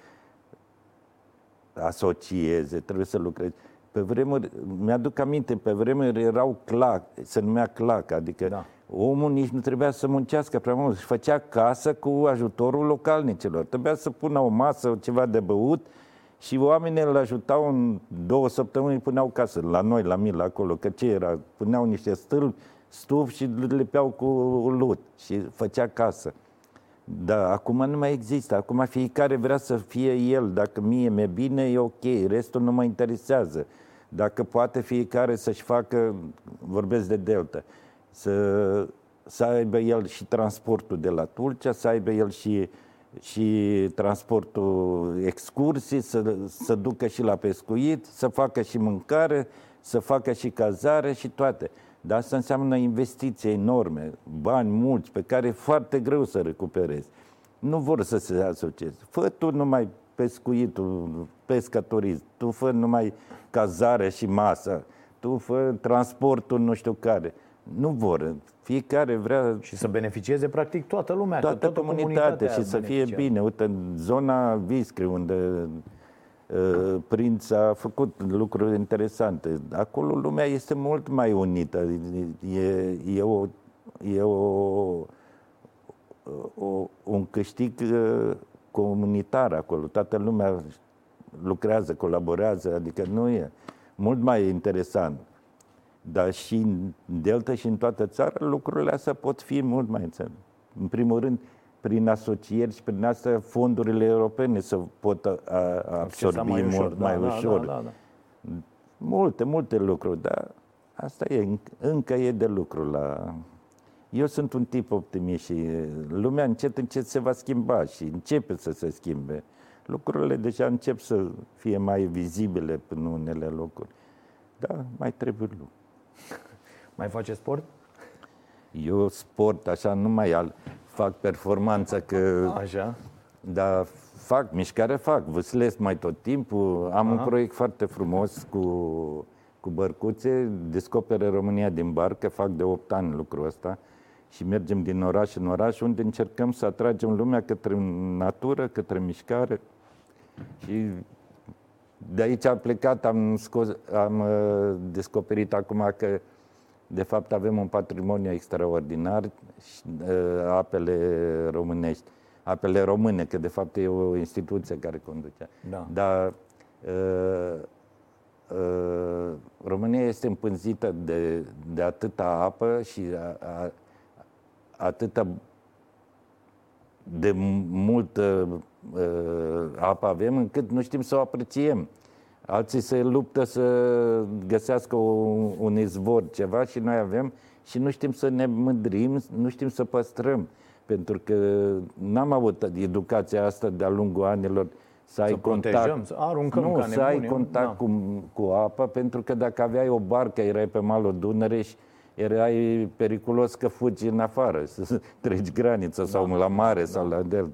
asocieze, trebuie să lucreze. Pe vremuri, mi-aduc aminte, pe vremuri erau clac, se numea clac, adică da. omul nici nu trebuia să muncească prea mult, își făcea casă cu ajutorul localnicilor. Trebuia să pună o masă, ceva de băut și oamenii îl ajutau în două săptămâni, puneau casă, la noi, la mine, acolo, că ce era? Puneau niște stâlpi, stuf și le lepeau cu lut și făcea casă. Da, acum nu mai există. Acum fiecare vrea să fie el. Dacă mie mi-e bine, e ok. Restul nu mă interesează. Dacă poate fiecare să-și facă, vorbesc de Delta, să, să aibă el și transportul de la Tulcea, să aibă el și, și transportul excursii, să, să ducă și la pescuit, să facă și mâncare, să facă și cazare și toate. Dar asta înseamnă investiții enorme, bani mulți, pe care e foarte greu să recuperezi. Nu vor să se asocieze. Fă tu numai pescuitul, pescătorism, tu fă numai cazare și masă, tu fă transportul nu știu care. Nu vor. Fiecare vrea... Și să beneficieze practic toată lumea. Toată, toată comunitatea, comunitatea și să fie bine. Uite, în zona Viscri, unde Uh, prinț a făcut lucruri interesante. Acolo lumea este mult mai unită. E, e, o, e o, o, un câștig uh, comunitar acolo. Toată lumea lucrează, colaborează, adică nu e mult mai interesant. Dar și în Delta și în toată țara lucrurile astea pot fi mult mai înțeleg. În primul rând, prin asocieri și prin astea fondurile europene să pot absorbi mai ușor, mult da, mai da, ușor. Da, da, da. Multe, multe lucruri, dar asta e, încă e de lucru la... Eu sunt un tip optimist și lumea încet, încet se va schimba și începe să se schimbe. Lucrurile deja încep să fie mai vizibile în unele locuri. Da, mai trebuie lucru. <laughs> Mai face sport? Eu sport așa nu mai al, fac performanță că... Așa. Da, fac, mișcare fac, vâslesc mai tot timpul. Am Aha. un proiect foarte frumos cu, cu bărcuțe, descopere România din barcă, fac de 8 ani lucrul ăsta și mergem din oraș în oraș unde încercăm să atragem lumea către natură, către mișcare și de aici am plecat, am, scos, am uh, descoperit acum că de fapt, avem un patrimoniu extraordinar, apele românești, apele române, că de fapt e o instituție care conduce. Da. Dar uh, uh, România este împânzită de, de atâta apă și a, a, atâta de multă uh, apă avem încât nu știm să o apreciem alții se luptă să găsească un, un izvor, ceva și noi avem și nu știm să ne mândrim, nu știm să păstrăm. Pentru că n-am avut educația asta de-a lungul anilor să ai să contact. să aruncăm nu, ca să ai contact da. cu, cu apa, pentru că dacă aveai o barcă, erai pe malul Dunăre și erai periculos că fugi în afară, să <laughs> treci granița sau da. la mare da. sau la del.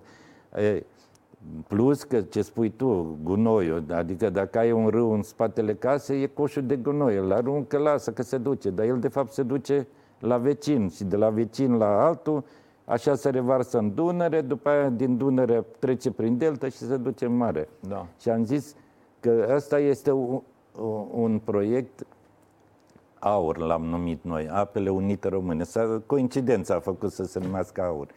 Plus că ce spui tu, gunoiul, adică dacă ai un râu în spatele casei, e coșul de gunoi, îl aruncă, lasă că se duce, dar el de fapt se duce la vecin și de la vecin la altul așa se revarsă în Dunăre, după aia din Dunăre trece prin Delta și se duce în mare. Da. Și am zis că ăsta este un, un proiect aur, l-am numit noi, Apele Unite Române. S-a, coincidența a făcut să se numească aur.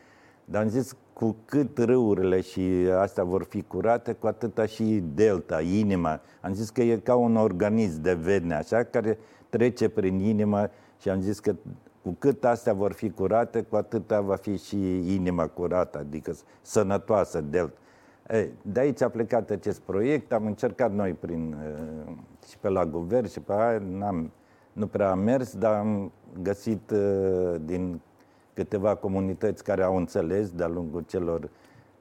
Dar am zis, cu cât râurile și astea vor fi curate, cu atâta și delta, inima. Am zis că e ca un organism de vedne, așa, care trece prin inima și am zis că cu cât astea vor fi curate, cu atâta va fi și inima curată, adică sănătoasă, delta. Ei, de aici a plecat acest proiect, am încercat noi prin, uh, și pe la guvern și pe aia, n-am, nu prea am mers, dar am găsit uh, din câteva comunități care au înțeles de-a lungul celor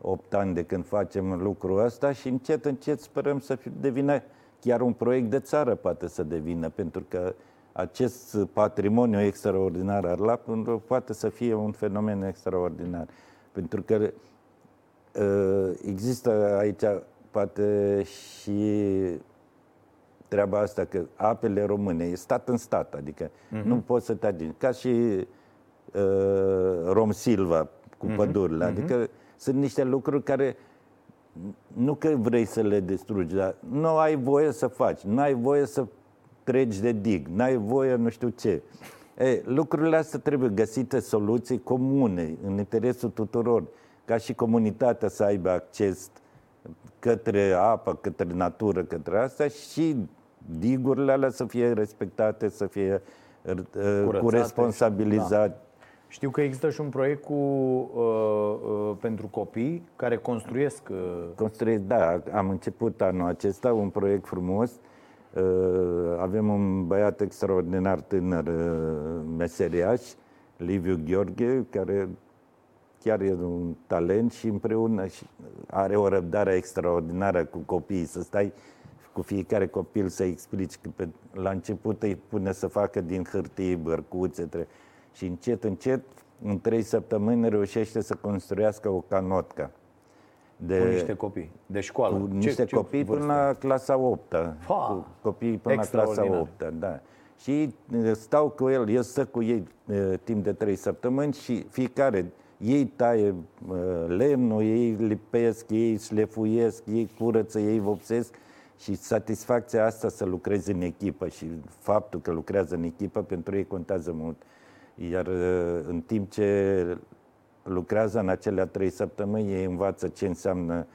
8 ani de când facem lucrul ăsta și încet, încet sperăm să devină chiar un proiect de țară poate să devină, pentru că acest patrimoniu extraordinar al lapului poate să fie un fenomen extraordinar. Pentru că ă, există aici poate și treaba asta că apele române e stat în stat, adică uh-huh. nu poți să te atingi. Ca și uh, Rom Silva cu uh-huh. pădurile. Mhm. Adică uh-huh. sunt niște lucruri care nu că vrei să le distrugi, dar nu ai voie să faci, nu ai voie să treci de dig, nu ai voie nu știu ce. E, lucrurile astea trebuie găsite soluții comune, în interesul tuturor, ca și comunitatea să aibă acces către apă, către natură, către asta și digurile alea să fie respectate, să fie uh, Curățate, cu responsabilizate. Da. Știu că există și un proiect cu, uh, uh, pentru copii care construiesc. Uh... Construiesc, da. Am început anul acesta un proiect frumos. Uh, avem un băiat extraordinar tânăr, uh, meseriaș, Liviu Gheorghe, care chiar e un talent și împreună și are o răbdare extraordinară cu copiii, să stai cu fiecare copil să explici că pe, la început îi pune să facă din hârtie bărcuțe, trebuie și încet, încet, în trei săptămâni reușește să construiască o canotcă. De, cu niște copii, de școală. Cu niște ce, copii ce până la clasa 8 Cu copii până la clasa 8 da. Și stau cu el, el stă cu ei timp de trei săptămâni și fiecare, ei taie lemnul, ei lipesc, ei șlefuiesc, ei curăță, ei vopsesc și satisfacția asta să lucreze în echipă și faptul că lucrează în echipă pentru ei contează mult. Iar uh, în timp ce lucrează în acelea trei săptămâni, ei învață ce înseamnă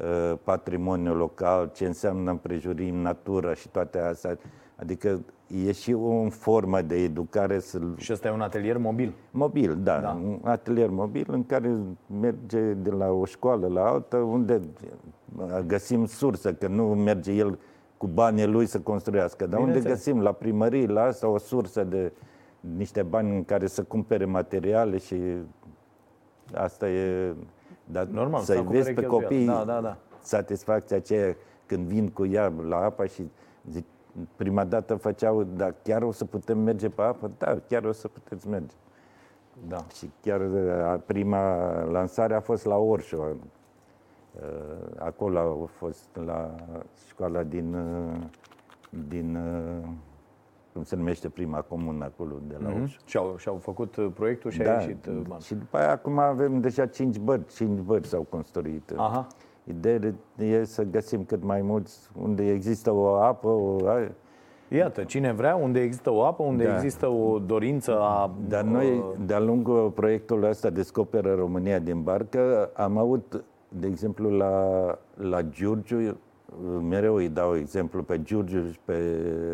uh, patrimoniul local, ce înseamnă împrejurim, natură și toate astea. Adică e și o formă de educare. Să... Și ăsta e un atelier mobil? Mobil, da. da. Un atelier mobil în care merge de la o școală la alta, unde găsim sursă, că nu merge el cu banii lui să construiască, dar unde găsim la primărie, la asta, o sursă de, niște bani în care să cumpere materiale și asta e... Dar Normal, să-i vezi pe copii da, da, da. satisfacția aceea când vin cu ea la apă și zic, prima dată făceau, da, chiar o să putem merge pe apă? Da, chiar o să puteți merge. Da. Și chiar prima lansare a fost la Orșo. Acolo a fost la școala din, din cum se numește prima comună acolo de la mm-hmm. Și au, și-au făcut uh, proiectul și da, a ieșit uh, bani. Și după aia acum avem deja cinci bărci, cinci bărci s-au construit. Aha. Ideea e să găsim cât mai mulți unde există o apă, o... Iată, cine vrea, unde există o apă, unde da. există o dorință a... Dar noi, de-a lungul proiectului ăsta Descoperă România din barcă, am avut, de exemplu, la, la Giurgiu, mereu îi dau exemplu pe Giurgiu și pe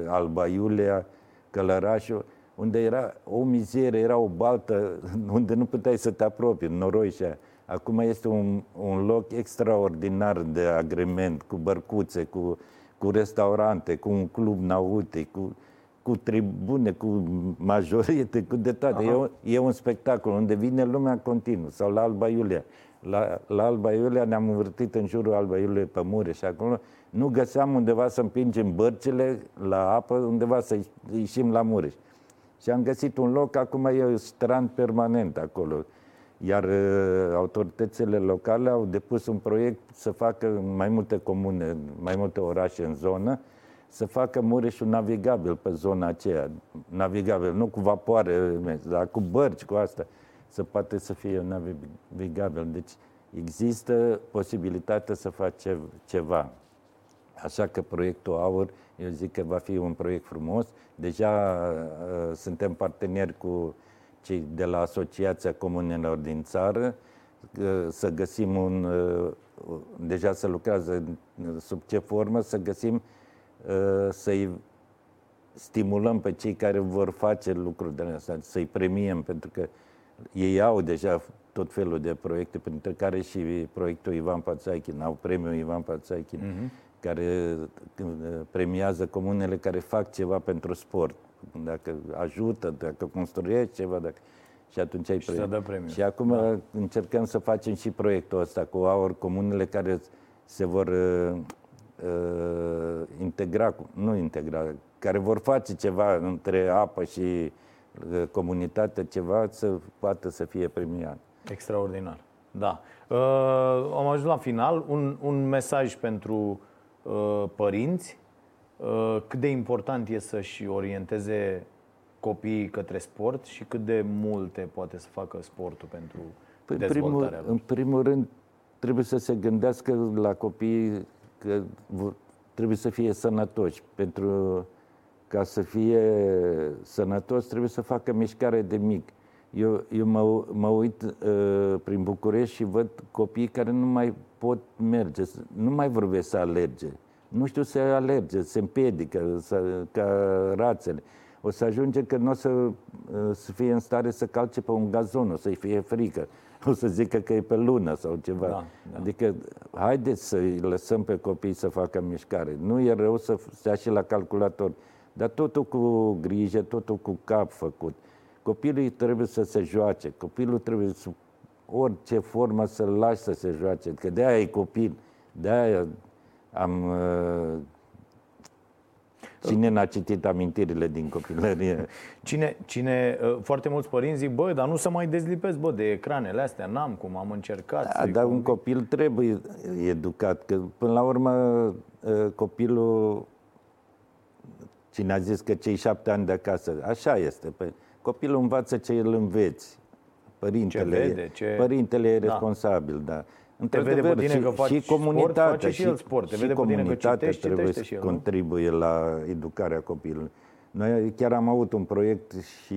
Alba Iulia, Călărașul, unde era o mizerie, era o baltă <laughs> unde nu puteai să te apropii, noroi și aia. Acum este un, un loc extraordinar de agrement, cu bărcuțe, cu, cu restaurante, cu un club nautic, cu, cu tribune, cu majorite, cu de toate. E, e un spectacol unde vine lumea continuu. Sau la Alba Iulia. La, la Alba Iulia ne-am învârtit în jurul Alba Iulia pe mureș și acolo nu găseam undeva să împingem bărcile la apă, undeva să ieșim la Mureș. Și am găsit un loc, acum e strand permanent acolo. Iar uh, autoritățile locale au depus un proiect să facă mai multe comune, mai multe orașe în zonă, să facă Mureșul navigabil pe zona aceea. Navigabil, nu cu vapoare, dar cu bărci, cu asta. să poate să fie navigabil. Deci există posibilitatea să faci ceva. Așa că proiectul AUR, eu zic că va fi un proiect frumos. Deja uh, suntem parteneri cu cei de la Asociația Comunelor din țară, uh, să găsim un, uh, deja să lucrează sub ce formă, să găsim, uh, să-i stimulăm pe cei care vor face lucruri de astea, să-i premiem, pentru că ei au deja tot felul de proiecte, printre care și proiectul Ivan Pațaichin, au premiul Ivan Pațaichin, uh-huh. care premiază comunele care fac ceva pentru sport. Dacă ajută, dacă construiește ceva, dacă... și atunci ai premiu. Și, premiu. și acum da. încercăm să facem și proiectul ăsta cu aur, comunele care se vor uh, uh, integra, nu integra, care vor face ceva între apă și uh, comunitate, ceva să poată să fie premiat. Extraordinar. Da. Uh, am ajuns la final. Un, un mesaj pentru uh, părinți. Uh, cât de important e să-și orienteze copiii către sport și cât de multe poate să facă sportul pentru păi, dezvoltarea primul, În primul rând, trebuie să se gândească la copii că trebuie să fie sănătoși. Pentru ca să fie sănătos, trebuie să facă mișcare de mic. Eu, eu mă, mă uit uh, prin București și văd copii care nu mai pot merge, nu mai vorbesc să alerge. Nu știu să alerge, se împiedică să, ca rațele. O să ajunge că nu o să, uh, să fie în stare să calce pe un gazon, o să-i fie frică. O să zică că e pe lună sau ceva. Da, da. Adică, haideți să-i lăsăm pe copii să facă mișcare. Nu e rău să stea și la calculator, dar totul cu grijă, totul cu cap făcut. Copilul trebuie să se joace, copilul trebuie să orice formă să-l lași să se joace, că de-aia e copil, de-aia am... Uh, cine n-a citit amintirile din copilărie? Cine, cine, uh, foarte mulți părinți zic, bă, dar nu să mai dezlipesc, bă, de ecranele astea, n-am cum, am încercat. Da, dar un copil trebuie educat, că până la urmă uh, copilul, cine a zis că cei șapte ani de acasă, așa este, păi, Copilul învață ce îl înveți. Părintele, ce vede, ce... părintele e da. responsabil, da. Te vede pe tine și, că faci și comunitatea, sport, face și, el sport. Te și vede comunitatea pe tine că trebuie să el, contribuie nu? la educarea copilului. Noi chiar am avut un proiect și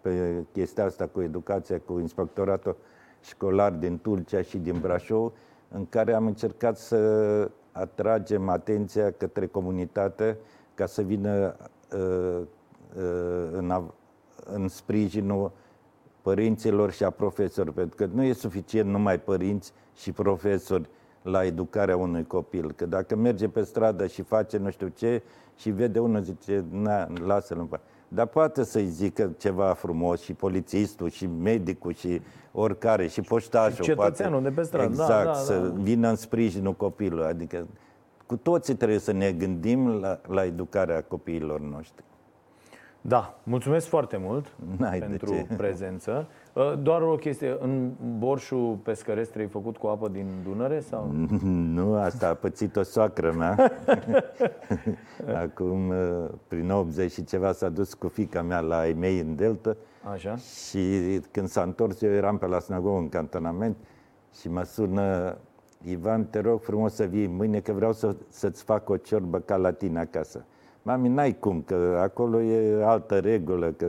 pe chestia asta cu educația, cu inspectoratul școlar din Tulcea și din Brașov, în care am încercat să atragem atenția către comunitate ca să vină uh, uh, în, în sprijinul părinților și a profesorilor, pentru că nu e suficient numai părinți și profesori la educarea unui copil. Că dacă merge pe stradă și face nu știu ce și vede unul, zice, na, lasă-l în pace. Dar poate să-i zică ceva frumos și polițistul și medicul și oricare și poștașul. Și cetățeanul poate, de pe stradă. Exact, da, da, da. să vină în sprijinul copilului. Adică cu toții trebuie să ne gândim la, la educarea copiilor noștri. Da, mulțumesc foarte mult N-ai pentru prezență. Uh, doar o chestie, în borșul pescăresc ai făcut cu apă din Dunăre? sau? <laughs> Nu, asta a pățit-o soacră mea. <laughs> Acum, uh, prin 80 și ceva, s-a dus cu fica mea la ei mei în Delta. Așa. Și când s-a întors, eu eram pe la Snagou în cantonament și mă sună Ivan, te rog frumos să vii mâine că vreau să, să-ți fac o ciorbă ca la tine acasă. Mami, n-ai cum, că acolo e altă regulă, că...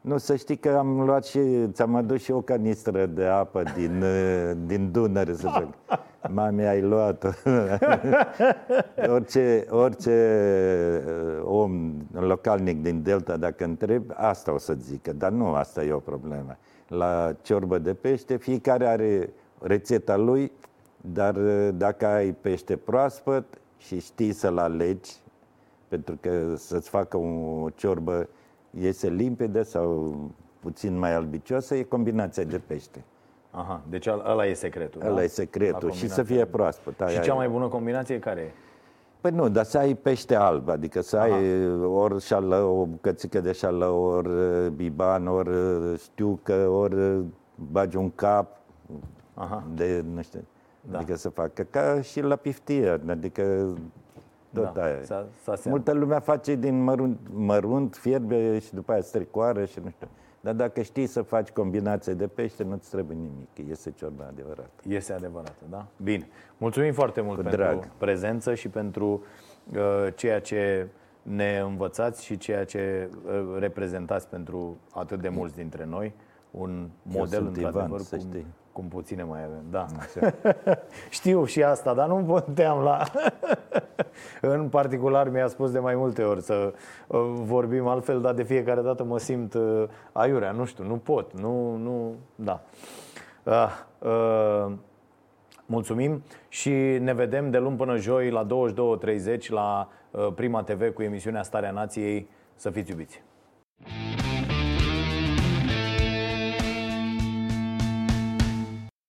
Nu, să știi că am luat și, ți-am adus și o canistră de apă din, <laughs> din Dunăre, să fac. Mami, ai luat <laughs> orice, orice uh, om localnic din Delta, dacă întreb, asta o să zică, dar nu asta e o problemă. La ciorbă de pește, fiecare are rețeta lui, dar uh, dacă ai pește proaspăt și știi să-l alegi, pentru că să-ți facă o ciorbă iese limpede sau puțin mai albicioasă, e combinația de pește. Aha, deci ăla e secretul, Ăla da? e secretul și să fie proaspăt. Și cea mai bună combinație care e? Păi nu, dar să ai pește alb, adică să Aha. ai ori șală, o bucățică de șală, ori uh, biban, ori uh, știucă, ori uh, bagi un cap Aha. de, nu știu, da. adică să facă ca și la piftie, adică tot da, aia. S-a, s-a Multă lumea face din mărunt, mărunt, fierbe și după aia stricoară și nu știu. Dar dacă știi să faci combinație de pește, nu-ți trebuie nimic. Este ciorba adevărat. Este adevărat, da? Bine. Mulțumim foarte mult Cu pentru drag. prezență și pentru uh, ceea ce ne învățați și ceea ce uh, reprezentați pentru atât de mulți dintre noi. Un model, sunt Ivan, într-adevăr, să cum, știi. Cum puține mai avem. Da. <laughs> Știu și asta, dar nu puteam la... <laughs> în particular mi-a spus de mai multe ori să uh, vorbim altfel, dar de fiecare dată mă simt uh, aiurea. Nu știu, nu pot. Nu, nu, da. Uh, uh, Mulțumim și ne vedem de luni până joi la 22.30 la uh, Prima TV cu emisiunea Starea Nației. Să fiți iubiți!